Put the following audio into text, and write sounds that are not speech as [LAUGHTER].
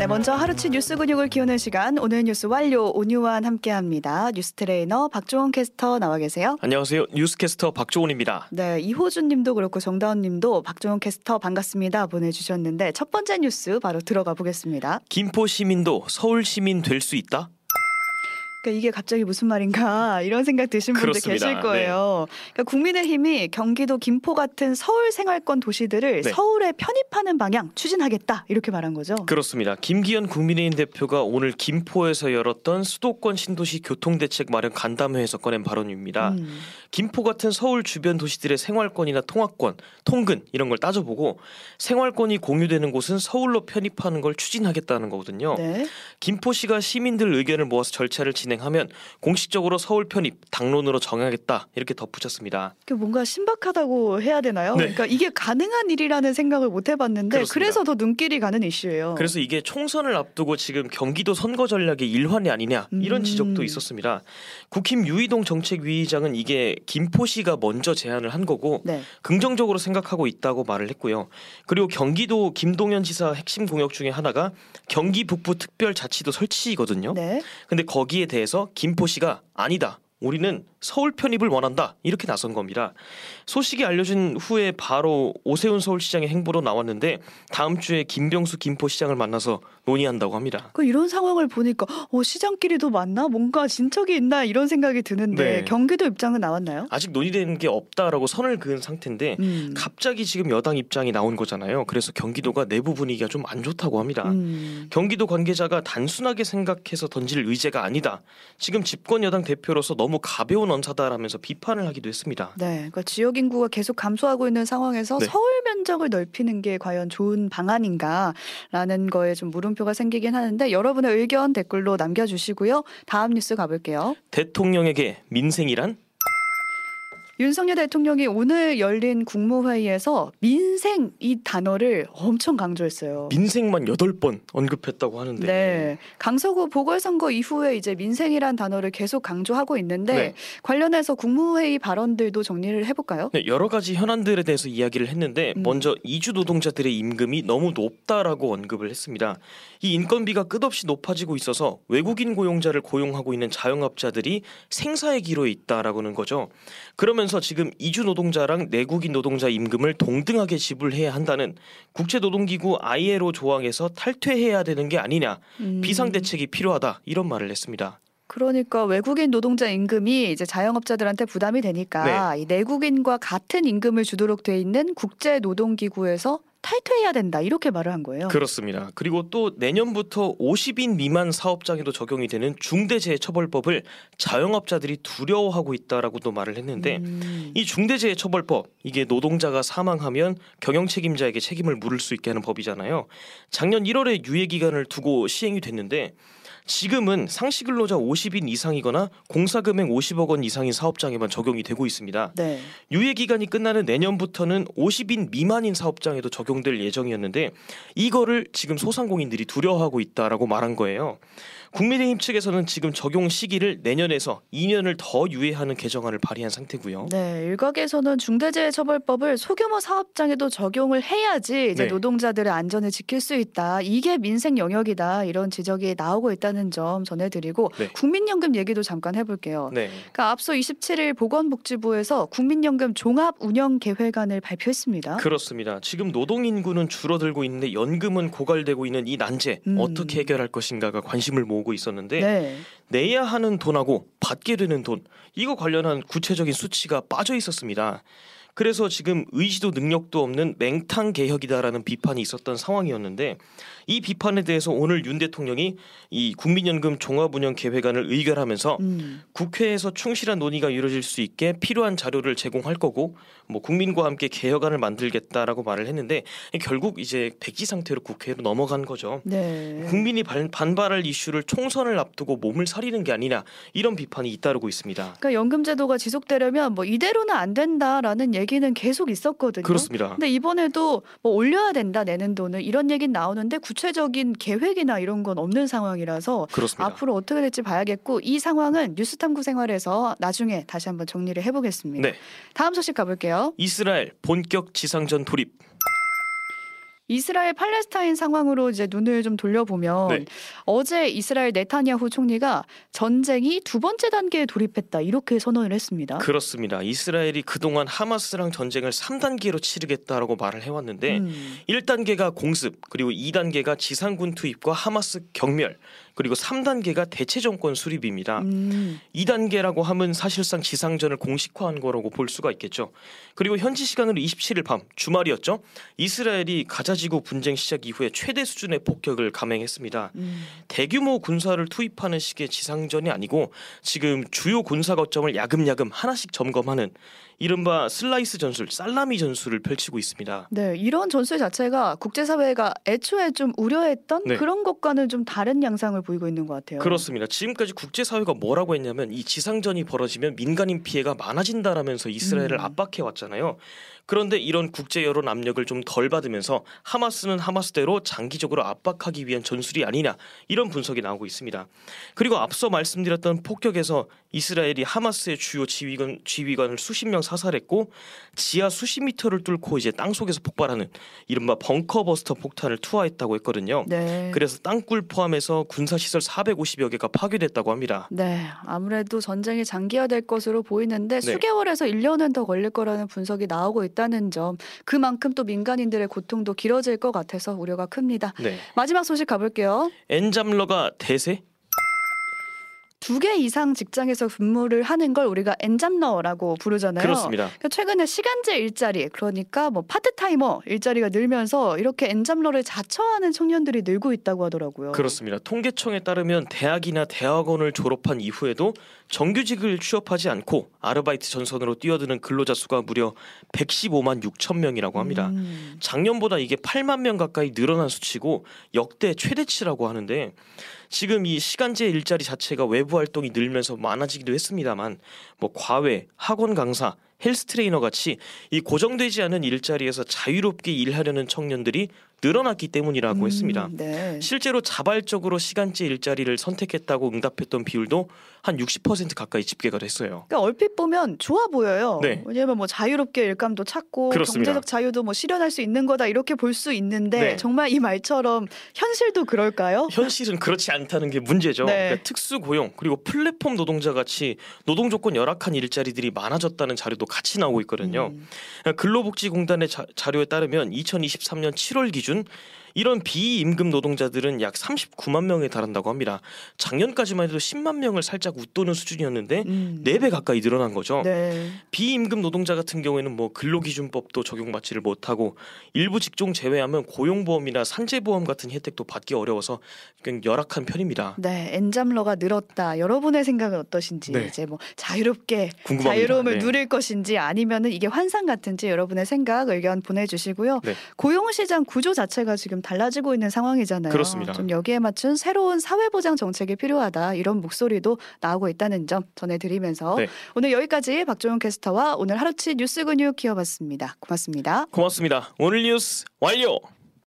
네, 먼저 하루치 뉴스 근육을 키우는 시간 오늘 뉴스 완료 오뉴완 함께합니다. 뉴스 트레이너 박종원 캐스터 나와 계세요. 안녕하세요. 뉴스 캐스터 박조원입니다. 네, 이호준님도 그렇고 정다운님도 박종원 캐스터 반갑습니다 보내주셨는데 첫 번째 뉴스 바로 들어가 보겠습니다. 김포 시민도 서울 시민 될 수 있다? 그러니까 이게 갑자기 무슨 말인가 [LAUGHS] 이런 생각 드신 분들 그렇습니다. 계실 거예요. 그러니까 국민의힘이 경기도 김포 같은 서울 생활권 도시들을 네. 서울에 편입하는 방향 추진하겠다 이렇게 말한 거죠. 그렇습니다. 김기현 국민의힘 대표가 오늘 김포에서 열었던 수도권 신도시 교통대책 마련 간담회에서 꺼낸 발언입니다. 음, 김포 같은 서울 주변 도시들의 생활권이나 통합권, 통근 이런 걸 따져보고 생활권이 공유되는 곳은 서울로 편입하는 걸 추진하겠다는 거거든요. 네. 김포시가 시민들 의견을 모아서 절차를 진 행하면 공식적으로 서울 편입 당론으로 정하겠다 이렇게 덧붙였습니다. 그 뭔가 신박하다고 해야 되나요? 네. 그러니까 이게 가능한 일이라는 생각을 못 해봤는데 그렇습니다. 그래서 더 눈길이 가는 이슈예요. 그래서 이게 총선을 앞두고 지금 경기도 선거 전략의 일환이 아니냐 이런 음. 지적도 있었습니다. 국힘 유이동 정책위의장은 이게 김포시가 먼저 제안을 한 거고 네. 긍정적으로 생각하고 있다고 말을 했고요. 그리고 경기도 김동연 지사 핵심 공약 중에 하나가 경기 북부 특별자치도 설치거든요. 네. 근데 거기에 대해 서 김포시가 아니다. 우리는 서울 편입을 원한다. 이렇게 나선 겁니다. 소식이 알려진 후에 바로 오세훈 서울시장의 행보로 나왔는데 다음 주에 김병수 김포시장을 만나서 논의한다고 합니다. 그 이런 상황을 보니까 어, 시장끼리도 맞나? 뭔가 진척이 있나 이런 생각이 드는데 네. 경기도 입장은 나왔나요? 아직 논의되는 게 없다라고 선을 그은 상태인데 음. 갑자기 지금 여당 입장이 나온 거잖아요. 그래서 경기도가 내부 분위기가 좀 안 좋다고 합니다. 음. 경기도 관계자가 단순하게 생각해서 던질 의제가 아니다. 지금 집권 여당 대표로서 너무 가벼운 언사다라면서 비판을 하기도 했습니다. 네, 그러니까 지역 인구가 계속 감소하고 있는 상황에서 네. 서울 면적을 넓히는 게 과연 좋은 방안인가라는 거에 좀 물음표 가 생기긴 하는데 여러분의 의견 댓글로 남겨주시고요. 다음 뉴스 가볼게요. 대통령에게 민생이란 윤석열 대통령이 오늘 열린 국무회의에서 민생 이 단어를 엄청 강조했어요. 민생만 여덟 번 언급했다고 하는데 네. 강서구 보궐선거 이후에 이제 민생이란 단어를 계속 강조하고 있는데 네. 관련해서 국무회의 발언들도 정리를 해볼까요? 네, 여러 가지 현안들에 대해서 이야기를 했는데 음. 먼저 이주 노동자들의 임금이 너무 높다라고 언급을 했습니다. 이 인건비가 끝없이 높아지고 있어서 외국인 고용자를 고용하고 있는 자영업자들이 생사의 기로에 있다라고는 거죠. 그러면서 지금 이주 노동자랑 내국인 노동자 임금을 동등하게 지불해야 한다는 국제노동기구 ILO 조항에서 탈퇴해야 되는 게 아니냐 음. 비상 대책이 필요하다 이런 말을 했습니다. 그러니까 외국인 노동자 임금이 이제 자영업자들한테 부담이 되니까 네. 이 내국인과 같은 임금을 주도록 돼 있는 국제 노동기구에서 탈퇴해야 된다 이렇게 말을 한 거예요. 그렇습니다. 그리고 또 내년부터 50인 미만 사업장에도 적용이 되는 중대재해처벌법을 자영업자들이 두려워하고 있다라고도 말을 했는데 음. 이 중대재해처벌법 이게 노동자가 사망하면 경영 책임자에게 책임을 물을 수 있게 하는 법이잖아요. 작년 1월에 유예 기간을 두고 시행이 됐는데 지금은 상시 근로자 50인 이상이거나 공사 금액 50억 원 이상인 사업장에만 적용이 되고 있습니다. 네. 유예 기간이 끝나는 내년부터는 50인 미만인 사업장에도 적용될 예정이었는데 이거를 지금 소상공인들이 두려워하고 있다라고 말한 거예요. 국민의힘 측에서는 지금 적용 시기를 내년에서 2년을 더 유예하는 개정안을 발의한 상태고요. 네, 일각에서는 중대재해처벌법을 소규모 사업장에도 적용을 해야지 이제 네. 노동자들의 안전을 지킬 수 있다. 이게 민생 영역이다. 이런 지적이 나오고 있다는 점 전해드리고 네. 국민연금 얘기도 잠깐 해볼게요. 네. 그러니까 앞서 27일 보건복지부에서 국민연금 종합 운영 계획안을 발표했습니다. 그렇습니다. 지금 노동 인구는 줄어들고 있는데 연금은 고갈되고 있는 이 난제 음. 어떻게 해결할 것인가가 관심을 모으고 있었는데 네. 내야 하는 돈하고 받게 되는 돈 이거 관련한 구체적인 수치가 빠져 있었습니다. 그래서 지금 의지도 능력도 없는 맹탕 개혁이다라는 비판이 있었던 상황이었는데 이 비판에 대해서 오늘 윤 대통령이 이 국민연금 종합운영 계획안을 의결하면서 음. 국회에서 충실한 논의가 이루어질 수 있게 필요한 자료를 제공할 거고 뭐 국민과 함께 개혁안을 만들겠다라고 말을 했는데 결국 이제 백지 상태로 국회로 넘어간 거죠. 네. 국민이 반, 반발할 이슈를 총선을 앞두고 몸을 사리는 게 아니냐 이런 비판이 잇따르고 있습니다. 그러니까 연금제도가 지속되려면 뭐 이대로는 안 된다라는 얘기는 계속 있었거든요. 그렇습니다. 근데 이번에도 뭐 올려야 된다 내는 돈을 이런 얘기는 나오는데 구체적인 계획이나 이런 건 없는 상황이라서 그렇습니다. 앞으로 어떻게 될지 봐야겠고 이 상황은 뉴스탐구 생활에서 나중에 다시 한번 정리를 해보겠습니다. 네, 다음 소식 가볼게요. 이스라엘 본격 지상전 돌입. 이스라엘 팔레스타인 상황으로 이제 눈을 좀 돌려보면 네. 어제 이스라엘 네타냐후 총리가 전쟁이 두 번째 단계에 돌입했다 이렇게 선언을 했습니다. 그렇습니다. 이스라엘이 그동안 하마스랑 전쟁을 3단계로 치르겠다라고 말을 해왔는데 음. 1단계가 공습, 그리고 2단계가 지상군 투입과 하마스 경멸, 그리고 3단계가 대체 정권 수립입니다. 음. 2단계라고 하면 사실상 지상전을 공식화한 거라고 볼 수가 있겠죠. 그리고 현지 시간으로 27일 밤 주말이었죠. 이스라엘이 가자지구 분쟁 시작 이후에 최대 수준의 폭격을 감행했습니다. 음. 대규모 군사를 투입하는 식의 지상전이 아니고 지금 주요 군사 거점을 야금야금 하나씩 점령하는 이른바 슬라이스 전술, 살라미 전술을 펼치고 있습니다. 네, 이런 전술 자체가 국제사회가 애초에 좀 우려했던 네. 그런 것과는 좀 다른 양상을 보이고 있는 것 같아요. 그렇습니다. 지금까지 국제사회가 뭐라고 했냐면 이 지상전이 벌어지면 민간인 피해가 많아진다라면서 이스라엘을 음. 압박해 왔잖아요. 그런데 이런 국제 여론 압력을 좀 덜 받으면서 하마스는 하마스대로 장기적으로 압박하기 위한 전술이 아니냐 이런 분석이 나오고 있습니다. 그리고 앞서 말씀드렸던 폭격에서 이스라엘이 하마스의 주요 지휘관 지휘관을 수십 명 사살했고 지하 수십 미터를 뚫고 이제 땅 속에서 폭발하는 이른바 벙커버스터 폭탄을 투하했다고 했거든요. 네. 그래서 땅굴 포함해서 군사시설 450여 개가 파괴됐다고 합니다. 네, 아무래도 전쟁이 장기화될 것으로 보이는데 네. 수개월에서 1년은 더 걸릴 거라는 분석이 나오고 있다는 점, 그만큼 또 민간인들의 고통도 길어질 것 같아서 우려가 큽니다. 네. 마지막 소식 가볼게요. 엔잡러가 대세? 두 개 이상 직장에서 근무를 하는 걸 우리가 엔잡러라고 부르잖아요. 그렇습니다. 그러니까 최근에 시간제 일자리, 그러니까 뭐 파트타이머 일자리가 늘면서 이렇게 엔잡러를 자처하는 청년들이 늘고 있다고 하더라고요. 그렇습니다. 통계청에 따르면 대학이나 대학원을 졸업한 이후에도 정규직을 취업하지 않고 아르바이트 전선으로 뛰어드는 근로자 수가 무려 115만 6천 명이라고 합니다. 음. 작년보다 이게 8만 명 가까이 늘어난 수치고 역대 최대치라고 하는데 지금 이 시간제 일자리 자체가 외부 활동이 늘면서 많아지기도 했습니다만 뭐 과외, 학원 강사, 헬스 트레이너 같이 이 고정되지 않은 일자리에서 자유롭게 일하려는 청년들이 늘어났기 때문이라고 했습니다. 음, 네. 실제로 자발적으로 시간제 일자리를 선택했다고 응답했던 비율도 한 60% 가까이 집계가 됐어요. 그러니까 얼핏 보면 좋아 보여요. 네. 왜냐하면 뭐 자유롭게 일감도 찾고 그렇습니다. 경제적 자유도 뭐 실현할 수 있는 거다 이렇게 볼 수 있는데 네. 정말 이 말처럼 현실도 그럴까요? 현실은 그렇지 않다는 게 문제죠. 네. 그러니까 특수 고용 그리고 플랫폼 노동자 같이 노동 조건 열악한 일자리들이 많아졌다는 자료도 같이 나오고 있거든요. 음. 근로복지공단의 자, 자료에 따르면 2023년 7월 기준 이런 비임금 노동자들은 약 39만 명에 달한다고 합니다. 작년까지만 해도 10만 명을 살짝 웃도는 수준이었는데 음. 네배 가까이 늘어난 거죠. 네. 비임금 노동자 같은 경우에는 뭐 근로기준법도 적용받지를 못하고 일부 직종 제외하면 고용보험이나 산재보험 같은 혜택도 받기 어려워서 굉장히 열악한 편입니다. 네, 엔잡러가 늘었다. 여러분의 생각은 어떠신지 네. 이제 뭐 자유롭게 궁금합니다. 자유로움을 네. 누릴 것인지 아니면은 이게 환상 같은지 여러분의 생각 의견 보내주시고요. 네. 고용시장 구조 자체가 지금 달라지고 있는 상황이잖아요. 그렇습니다. 좀 여기에 맞춘 새로운 사회보장 정책이 필요하다 이런 목소리도 나오고 있다는 점 전해드리면서 네. 오늘 여기까지 박종훈 캐스터와 오늘 하루치 뉴스 근육 키워봤습니다. 고맙습니다. 고맙습니다. 오늘 뉴스 완료.